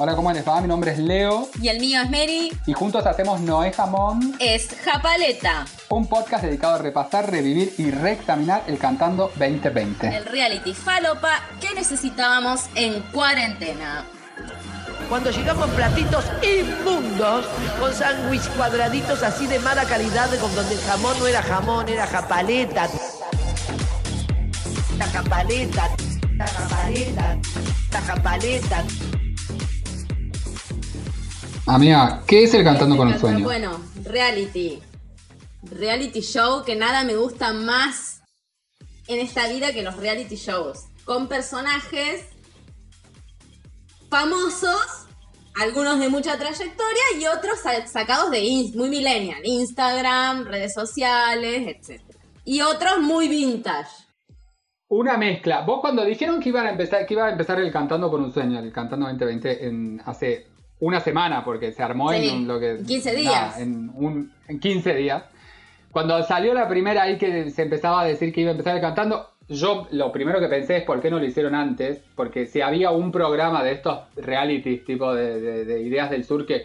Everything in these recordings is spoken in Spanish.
Hola, ¿cómo les va? Mi nombre es Leo Y el mío es Mary. y juntos hacemos Noé Jamón, Es Japaleta, un podcast dedicado a repasar, revivir y reexaminar el Cantando 2020. el reality falopa que necesitábamos en cuarentena. Cuando llegamos platitos inmundos, con sándwich cuadraditos así de mala calidad, con donde el jamón no era jamón, era japaleta. La japaleta, la japaleta, la japaleta. Amiga, ¿qué es el Cantando con un Sueño? Bueno, reality. Reality show que nada me gusta más en esta vida que los reality shows. Con personajes famosos, algunos de mucha trayectoria y otros sa- sacados de muy millennial, Instagram, redes sociales, etc. Y otros muy vintage. Una mezcla. Vos cuando dijeron que iban a empezar, que iba a empezar el Cantando con un Sueño, el Cantando 2020 en hace una semana, porque se armó Sí, en un- lo que. en 15 nada, días. en, un, en 15 días. Cuando salió la primera ahí que se empezaba a decir que iba a empezar el cantando, yo lo primero que pensé es por qué no lo hicieron antes, porque si había un programa de estos realities, tipo de, de- de ideas del sur, que,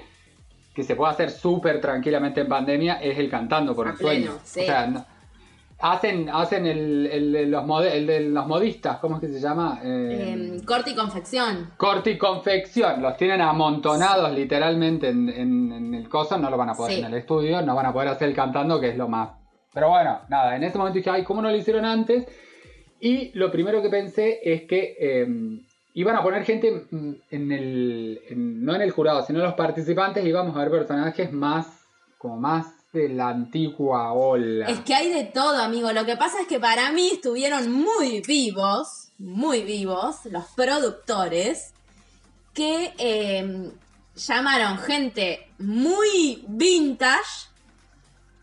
que se puede hacer súper tranquilamente en pandemia, es el cantando por A un sueño. pleno, sí. O sea, no- hacen, hacen el, el de los mode- el de los modistas, ¿cómo es que se llama? Eh, Em, corte y confección. Corte y confección, los tienen amontonados literalmente en, en- en el coso, no lo van a poder Sí. en el estudio, no van a poder hacer el cantando, que es lo más. Pero bueno, nada, en ese momento dije, ay, ¿cómo no lo hicieron antes? Y lo primero que pensé es que eh, iban a poner gente mm, en el, en- no en el jurado, sino en los participantes, íbamos a ver personajes más, como más de la antigua ola. Es que hay de todo, amigo. Lo que pasa es que para mí estuvieron muy vivos, muy vivos, los productores, que eh, llamaron gente muy vintage.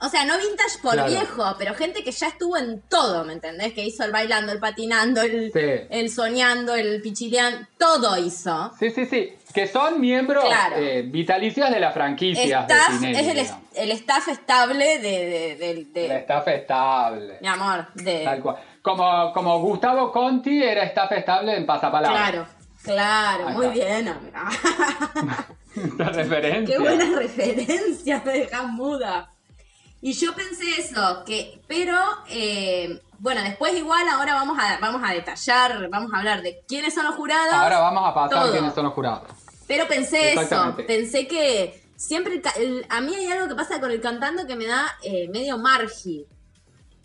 O sea, no vintage por Claro. viejo, pero gente que ya estuvo en todo, ¿me entendés? Que hizo el bailando, el patinando, el, Sí. el soñando, el pichileando, todo hizo. Sí, sí, sí, que son miembros Claro. eh, vitalicios de la franquicia. de Staff, es el, digamos. el staff estable de, de, de- de- El staff estable. mi amor, de, Tal cual. Como, como Gustavo Conti era staff estable en Pasapalabra. Claro, claro, muy bien. amiga. Referencia. Qué buena referencia, me dejas muda. Y yo pensé eso, que, pero, eh, bueno, después igual ahora vamos a, vamos a detallar, vamos a hablar de quiénes son los jurados. Ahora vamos a pasar Todo. quiénes son los jurados. Pero pensé eso, pensé que siempre, el ca- el- a mí hay algo que pasa con el cantando que me da eh, medio margi,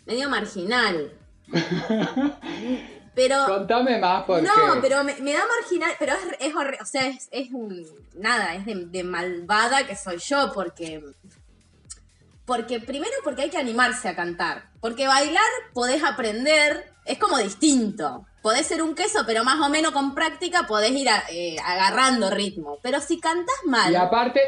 medio marginal. Pero... Contame más porque. No, pero me, me da marginal, pero es, es o sea, es, es un- nada, es de, de malvada que soy yo, porque, porque primero porque hay que animarse a cantar, porque bailar podés aprender, es como distinto, podés ser un queso, pero más o menos con práctica podés ir eh, agarrando ritmo, pero si cantás mal, Y aparte,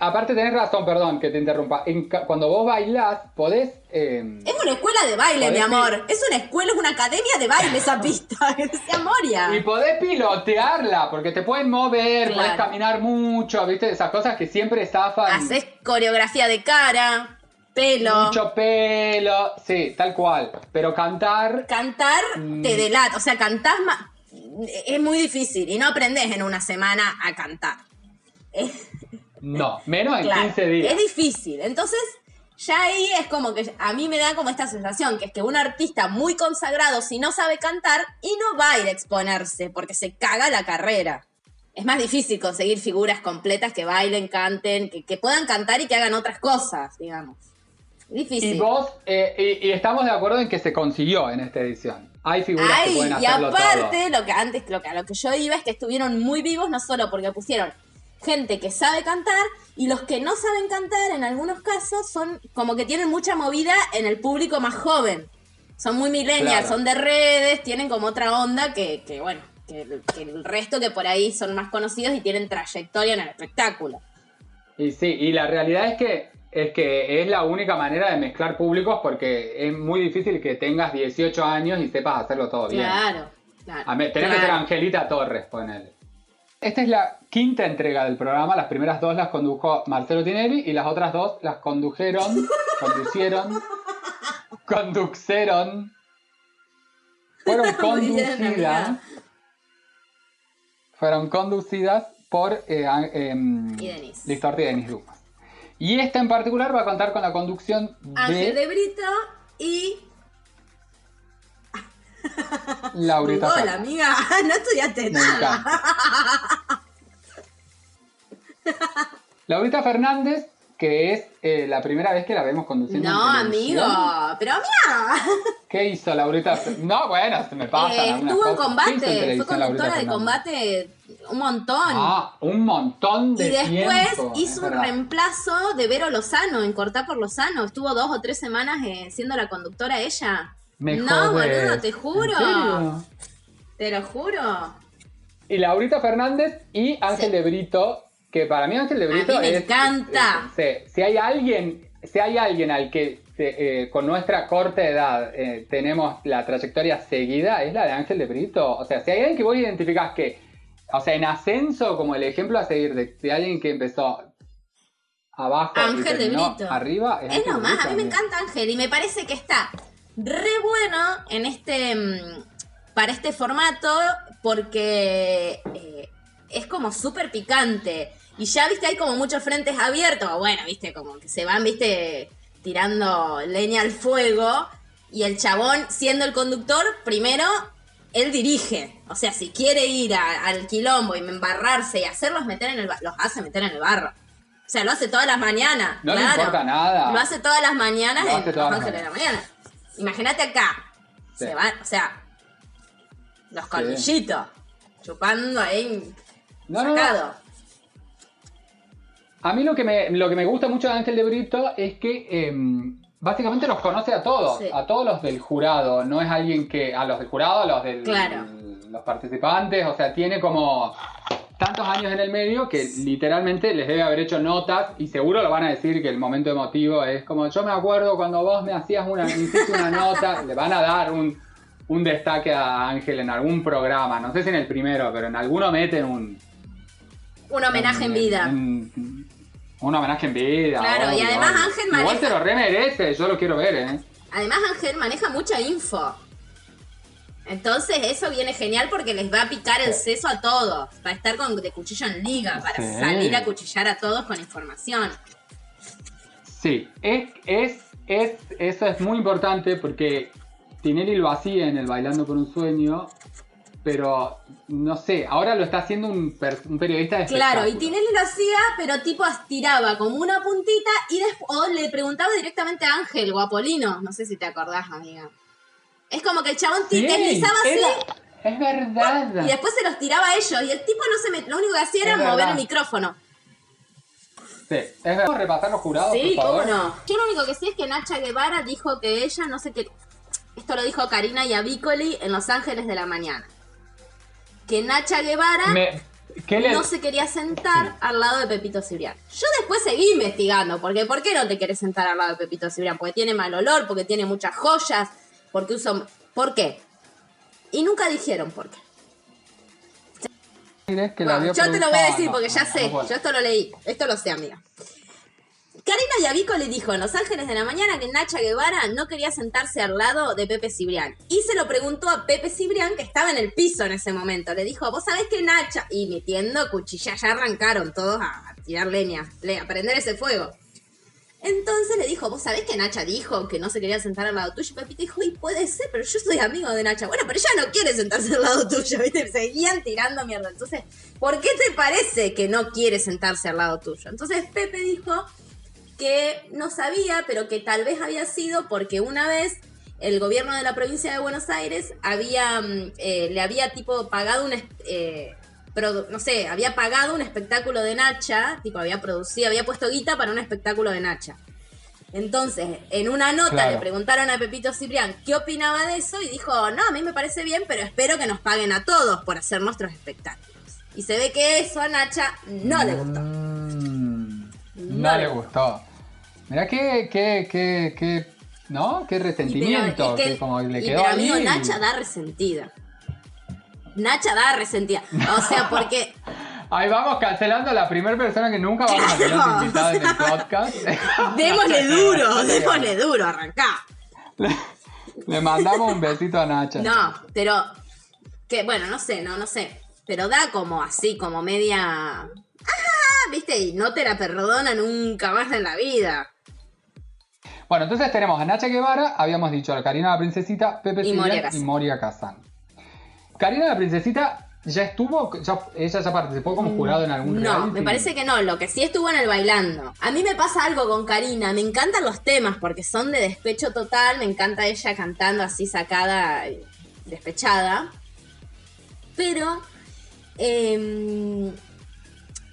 aparte tenés razón, perdón que te interrumpa. En cuando vos bailás, podés. eh, es una escuela de baile, mi amor, es una escuela, es una academia de baile esa pista, que Moria. Y podés pilotearla, porque te pueden mover, Claro. podés caminar mucho, ¿viste? Esas cosas que siempre zafan. Haces coreografía de cara, pelo. Mucho pelo, sí, tal cual. Pero cantar, Cantar Mm. te delata, o sea, cantás es muy difícil y no aprendes en una semana a cantar. Es, no. Menos en claro, 15 días. es difícil. Entonces, ya ahí es como que a mí me da como esta sensación, que es que un artista muy consagrado, si no sabe cantar, y no va a ir a exponerse, porque se caga la carrera. Es más difícil conseguir figuras completas que bailen, canten, que, que puedan cantar y que hagan otras cosas, digamos. Difícil. Y vos, eh, y, y estamos de acuerdo en que se consiguió en esta edición. Hay figuras que Ay, pueden y aparte, lo que antes, lo que, a lo que yo iba es que estuvieron muy vivos, no solo porque pusieron gente que sabe cantar, y los que no saben cantar, en algunos casos, son como que tienen mucha movida en el público más joven. Son muy millennials, Claro. son de redes, tienen como otra onda que, que bueno, que, el- que el resto que por ahí son más conocidos y tienen trayectoria en el espectáculo. Y sí, y la realidad es que es que es la única manera de mezclar públicos porque es muy difícil que tengas 18 años y sepas hacerlo todo bien. Claro, claro. A tenés que ser. Angelita Torres, ponele. Esta es la quinta entrega del programa. Las primeras dos las condujo Marcelo Tinelli y las otras dos las condujeron, conducieron, conducieron, fueron conducidas, fueron conducidas por eh, a- em, Y Denis. Liz Torti y Denis Dumas. Y esta en particular va a contar con la conducción Ángel de de Brito y. Laurita Hola, amiga. No estudiaste nada. Laurita Fernández, que es eh, la primera vez que la vemos conduciendo. en No, amigo. Pero amiga. ¿Qué hizo Laurita? No, bueno, se me pasa. Eh, estuvo en combate. Fue conductora de combate un montón. Ah, un montón de y después tiempo, hizo un reemplazo de Vero Lozano en Cortar por Lozano. Estuvo dos o tres semanas eh, siendo la conductora ella. Me no, jodés. boludo, te juro. ¿En serio? Te lo juro. Y Laurita Fernández y Ángel Sí. de Brito, que para mí Ángel de Brito mí me es- encanta. eh, si hay alguien, si hay alguien al que eh, con nuestra corta edad eh, tenemos la trayectoria seguida, es la de Ángel de Brito. O sea, si hay alguien que vos identificás que, o sea, en ascenso, como el ejemplo a seguir de, de alguien que empezó abajo y Ángel de Brito. arriba, Es Ángel de nomás, Brito, a mí me encanta Ángel y me parece que está re bueno en este mm, para este formato porque eh, es como súper picante y ya viste hay como muchos frentes abiertos, bueno, viste como que se van, viste tirando leña al fuego y el chabón siendo el conductor, primero él dirige, o sea, si quiere ir a- al quilombo y embarrarse y hacerlos meter en el los hace meter en el barro. O sea, lo hace todas las mañanas. No le importa nada. Lo hace todas las mañanas Lo en hace todas Los las Ángeles de la Mañana. Imagínate acá. Sí. Se van, o sea, los colmillitos. Chupando ahí. No, no. A mí lo que me, lo que me gusta mucho de Ángel de Brito es que em, básicamente los conoce a todos, Sí. a todos los del jurado. No es alguien que, a los del jurado, a los del, Claro. los participantes, o sea, tiene como tantos años en el medio que literalmente les debe haber hecho notas y seguro lo van a decir que el momento emotivo es como yo me acuerdo cuando vos me hacías una, me hiciste una nota, le van a dar un, un destaque a Ángel en algún programa, no sé si en el primero, pero en alguno meten un, Un homenaje en vida. un, un homenaje en vida. Claro, y además obvio. Ángel Igual maneja- se lo remerece, yo lo quiero ver, ¿eh? Además, Ángel maneja mucha info. Entonces, eso viene genial porque les va a picar el seso a todos. Va a estar con de cuchillo en liga para Sí. salir a cuchillar a todos con información. Sí, es, es, es, eso es muy importante porque Tinelli lo hacía en el Bailando por un Sueño, pero no sé, ahora lo está haciendo un, per- un periodista de Claro, y. Tinelli lo hacía, pero tipo estiraba como una puntita y después o le preguntaba directamente a Ángel o a Polino. No sé si te acordás, amiga. Es como que el chabón Sí, te deslizaba así es verdad. y después se los tiraba a ellos. Y el tipo no se met- lo único que hacía era Es mover verdad. el micrófono. Sí, es verdad. ¿Podemos repasar los jurados, Sí, por cómo favor? no. Yo lo único que sé es que Nacha Guevara dijo que ella no sé qué. Esto lo dijo Karina Yavicoli en Los Ángeles de la Mañana. Que Nacha Guevara Me- ¿qué le- no se quería sentar al lado de Pepito Cibrián. Yo después seguí investigando, porque ¿por qué no te querés sentar al lado de Pepito Cibrián? Porque tiene mal olor, porque tiene muchas joyas, porque usa... ¿Por qué? Y nunca dijeron por qué. que Bueno, yo te lo voy a decir No, porque no, ya no, sé, yo esto lo leí, esto lo sé, amiga. Karina Yavico le dijo en Los Ángeles de la Mañana que Nacha Guevara no quería sentarse al lado de Pepe Cibrián. Y se lo preguntó a Pepe Cibrián, que estaba en el piso en ese momento. Le dijo, vos sabés que Nacha... Y metiendo cuchilla, ya arrancaron todos a, tirar leña, le- a prender ese fuego. Entonces le dijo, vos sabés que Nacha dijo que no se quería sentar al lado tuyo. Y Pepito dijo, y puede ser, pero yo soy amigo de Nacha. Bueno, pero ella no quiere sentarse al lado tuyo, ¿viste? Seguían tirando mierda. Entonces, ¿por qué te parece que no quiere sentarse al lado tuyo? Entonces Pepe dijo que no sabía, pero que tal vez había sido porque una vez el gobierno de la provincia de Buenos Aires había, mm, eh, le había tipo pagado un, es- eh, no sé, había pagado un espectáculo de Nacha, tipo había producido, había puesto guita para un espectáculo de Nacha. Entonces, en una nota Claro. le preguntaron a Pepito Ciprián qué opinaba de eso y dijo, no, a mí me parece bien, pero espero que nos paguen a todos por hacer nuestros espectáculos. Y se ve que eso a Nacha no le gustó. Mm, No no, le le gustó. Mirá qué, qué, qué, qué, ¿no? Qué Y pero resentimiento, es que- que como le y quedó pero amigo, ahí. Nacha da resentida. Nacha da resentida. O sea, porque Ahí vamos cancelando a la primera persona que nunca vamos a tener Claro. invitada en el podcast. démosle duro, démosle duro, arrancá. Le mandamos un besito a Nacha. No, pero que bueno, no sé, no, no sé. pero da como así, como media... ¡Ah! ¿Viste? Y no te la perdona nunca más en la vida. Bueno, entonces tenemos a Nacha Guevara, habíamos dicho a Karina la Princesita, Pepe Y Moria y. Moria Kazan. Karina la Princesita ya estuvo, ya- ella ya participó como jurado en algún Mm, No, reality. me parece que no. Lo que sí estuvo en el bailando. A mí me pasa algo con Karina. Me encantan los temas porque son de despecho total. Me encanta ella cantando así sacada, y despechada. Pero eh,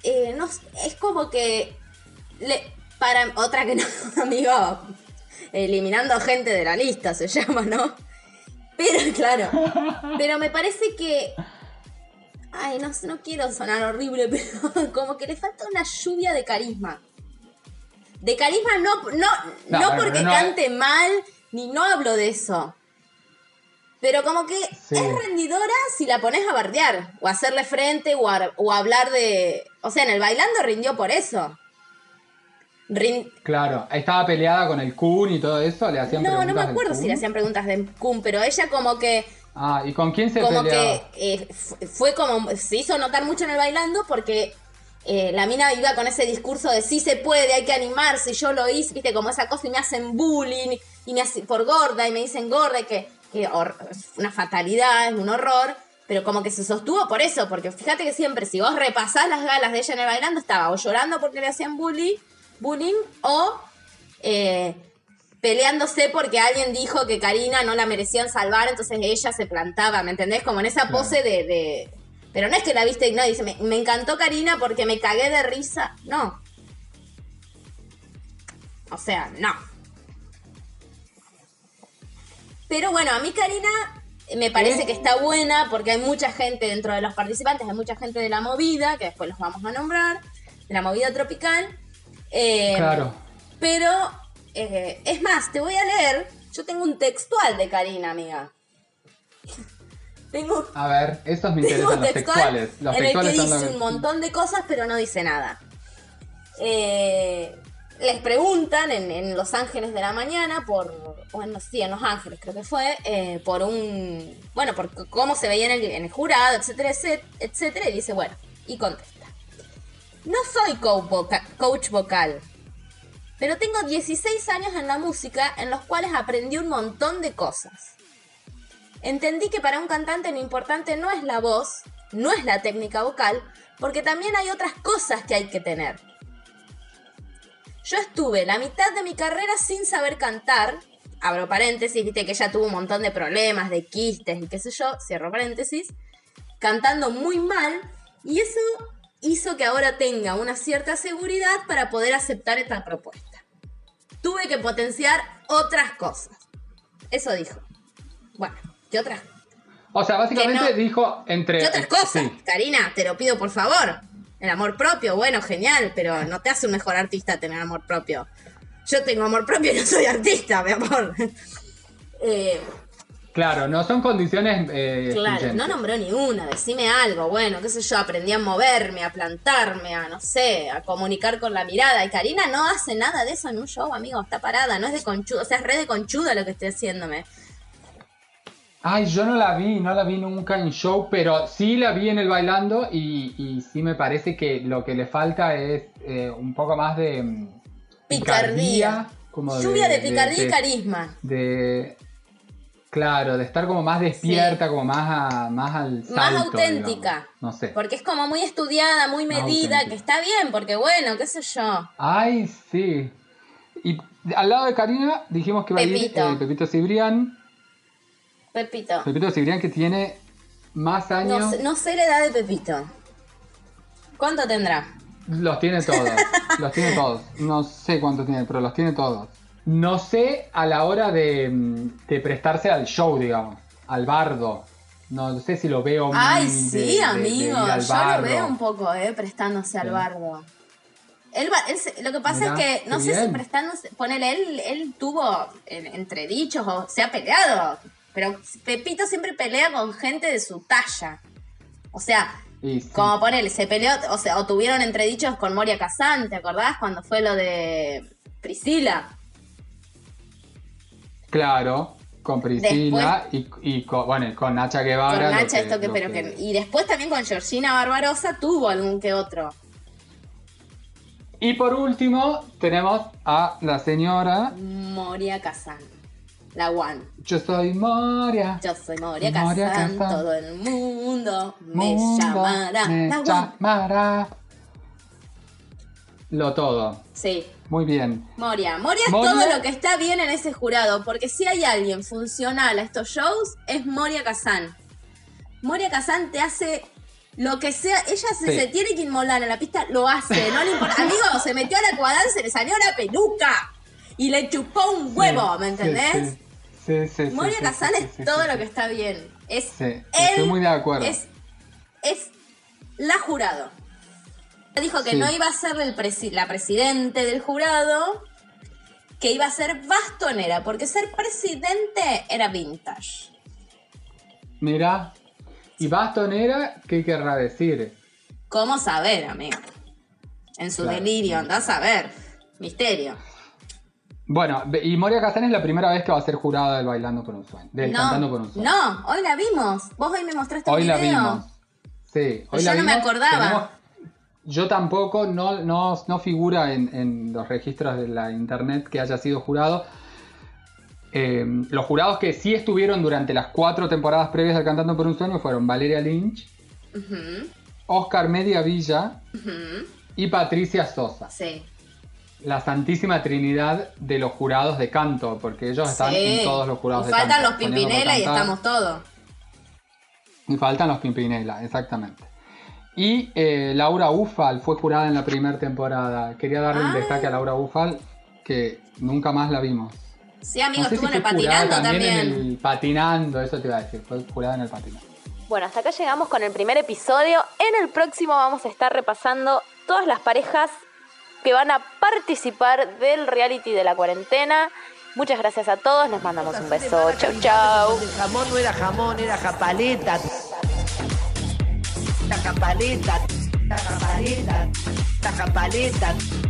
eh, no es como que le, para otra que no, amigo, eliminando gente de la lista se llama, ¿no? Pero claro, pero me parece que Ay, no, no quiero sonar horrible, pero como que le falta una lluvia de carisma. De carisma no, no, No, porque no- cante mal, ni no hablo de eso. Pero como que Sí. es rendidora si la pones a bardear, o a hacerle frente, o a, o a hablar de... O sea, en el bailando rindió por eso. Rin- Claro, estaba peleada con el Kun y todo eso, le hacían No, no me preguntas del acuerdo si le hacían preguntas de Kun, pero ella como que Ah, ¿y con quién se como peleaba? que eh, fu- fue como se hizo notar mucho en el bailando porque eh, la mina iba con ese discurso de sí se puede, hay que animarse, yo lo hice, viste, como esa cosa y me hacen bullying y me hacen por gorda y me dicen gorda que, que es una fatalidad, es un horror, pero como que se sostuvo por eso, porque fíjate que siempre si vos repasás las galas de ella en el bailando estaba o llorando porque le hacían bullying, bullying o eh, peleándose porque alguien dijo que Karina no la merecían salvar, entonces ella se plantaba, ¿me entendés? Como en esa pose de, de- Pero no es que la viste y no, dice, me, me encantó Karina porque me cagué de risa. No. O sea, no. Pero bueno, a mí Karina me parece que está buena porque hay mucha gente dentro de los participantes, hay mucha gente de la movida, que después los vamos a nombrar, de la movida tropical. Eh, Claro. pero, eh, es más, te voy a leer. Yo tengo un textual de Karina, amiga. tengo, A ver, estos me interesan, los textual textuales. Los en el que dice los- un montón de cosas, pero no dice nada. Eh, les preguntan en, en Los Ángeles de la Mañana por, bueno, sí, en Los Ángeles creo que fue, eh, por un, bueno, por cómo se veía en el, en el jurado, etcétera, etcétera, etcétera, y dice, bueno, y contesta. No soy coach voca- coach vocal, pero tengo 16 años en la música en los cuales aprendí un montón de cosas. Entendí que para un cantante lo importante no es la voz, no es la técnica vocal, porque también hay otras cosas que hay que tener. Yo estuve la mitad de mi carrera sin saber cantar, abro paréntesis, viste que ella tuvo un montón de problemas, de quistes y qué sé yo, cierro paréntesis, cantando muy mal, y eso hizo que ahora tenga una cierta seguridad para poder aceptar esta propuesta. Tuve que potenciar otras cosas. Eso dijo. Bueno, ¿qué otras, O sea, básicamente no- dijo entre... qué otras cosas? Sí. Karina, te lo pido por favor. El amor propio, bueno, genial, pero no te hace un mejor artista tener amor propio. Yo tengo amor propio y no soy artista, mi amor. Eh, Claro, no son condiciones eh, Claro, no nombró ni una, decime algo, bueno, qué sé yo, aprendí a moverme, a plantarme, a no sé, a comunicar con la mirada. Y Karina no hace nada de eso en un show, amigo, está parada, no es de conchuda, o sea, es re de conchuda lo que estoy haciéndome. Ay, yo no la vi, no la vi nunca en show, pero sí la vi en el bailando y, y sí me parece que lo que le falta es eh, un poco más de mm, Picardía. como Lluvia de, picardía y carisma. de- claro, de estar como más despierta, como más a- más al salto, Más auténtica. digamos. No sé. Porque es como muy estudiada, muy medida, que está bien, porque bueno, qué sé yo. Ay, sí. Y al lado de Karina dijimos que va a ir Pepito. eh, Pepito Cibrián. Pepito. Pepito Cibrián que tiene más años. No no sé la edad de Pepito. ¿Cuánto tendrá? Los tiene todos. los tiene todos. No sé cuántos tiene, pero los tiene todos. No sé a la hora de, mm, de prestarse al show, digamos. Al bardo. No sé si lo veo Ay, sí, de- amigo. Yo bardo. lo veo un poco, eh, prestándose al bardo. Él él lo que pasa Mirá, es que, no sé si bien. prestándose, ponele, él, él tuvo en- entredichos o se ha peleado, pero Pepito siempre pelea con gente de su talla. O sea, sí. como ponele, se peleó, o sea, o tuvieron entredichos con Moria Kazan, ¿te acordás? Cuando fue lo de Priscila. Claro. con Priscila y, y con, bueno, con Nacha Guevara. Con Nacha, esto que, pero que, y después también con Georgina Barbarosa tuvo algún que otro. Y por último, tenemos a la señora. Moria Kazan. La One. Yo soy Moria. Yo soy Moria, Moria Kazan. Kazan. Todo el mundo me llamará. me la One. llamará. Lo todo. Sí. Muy bien. Moria. Moria es Moria- todo lo que está bien en ese jurado, porque si hay alguien funcional a estos shows, es Moria Kazan. Moria Kazan te hace lo que sea. Ella se, Sí. se tiene que inmolar en la pista, lo hace. No le importa. Amigo, se metió a la cuadrante, se le salió la peluca y le chupó un huevo, Sí, ¿me entendés? Sí, sí, sí. Moria Kazan es todo lo que está bien. Es él estoy muy de acuerdo. Es, es la jurado. Dijo que Sí. no iba a ser el presi- la presidente del jurado, que iba a ser bastonera, porque ser presidente era vintage. Mira. Y bastonera, ¿qué querrá decir? ¿Cómo saber, amigo? En su Claro. delirio, andás a ver. Misterio. Bueno, y Moria Kazan es la primera vez que va a ser jurada del Bailando por un Sueño. Del no, Cantando por un Sueño. no, hoy la vimos. Vos hoy me mostraste Hoy un la video. vimos. Sí, hoy Yo la no me acordaba. Tenemos- yo tampoco, no, no, no figura en, en los registros de la internet que haya sido jurado. Eh, los jurados que sí estuvieron durante las cuatro temporadas previas del Cantando por un Sueño fueron Valeria Lynch, Ujú, Oscar Media Villa y Patricia Sosa. Sí. La santísima trinidad de los jurados de canto, porque ellos están Sí. en todos los jurados de faltan canto. los poniendo por Pimpinela y estamos todos. Y faltan los Pimpinela, exactamente. Y eh, Laura Ufal fue jurada en la primera temporada. Quería darle un Ah. destaque a Laura Ufal, que nunca más la vimos. Sí, amigo, No sé estuvo si en el patinando también. en el patinando, eso te iba a decir. Fue jurada en el patinando. Bueno, hasta acá llegamos con el primer episodio. En el próximo vamos a estar repasando todas las parejas que van a participar del reality de la cuarentena. Muchas gracias a todos, les mandamos un beso. Chau, chau. El jamón no era jamón, era japaleta. La japaleta, la japaleta, la japaleta.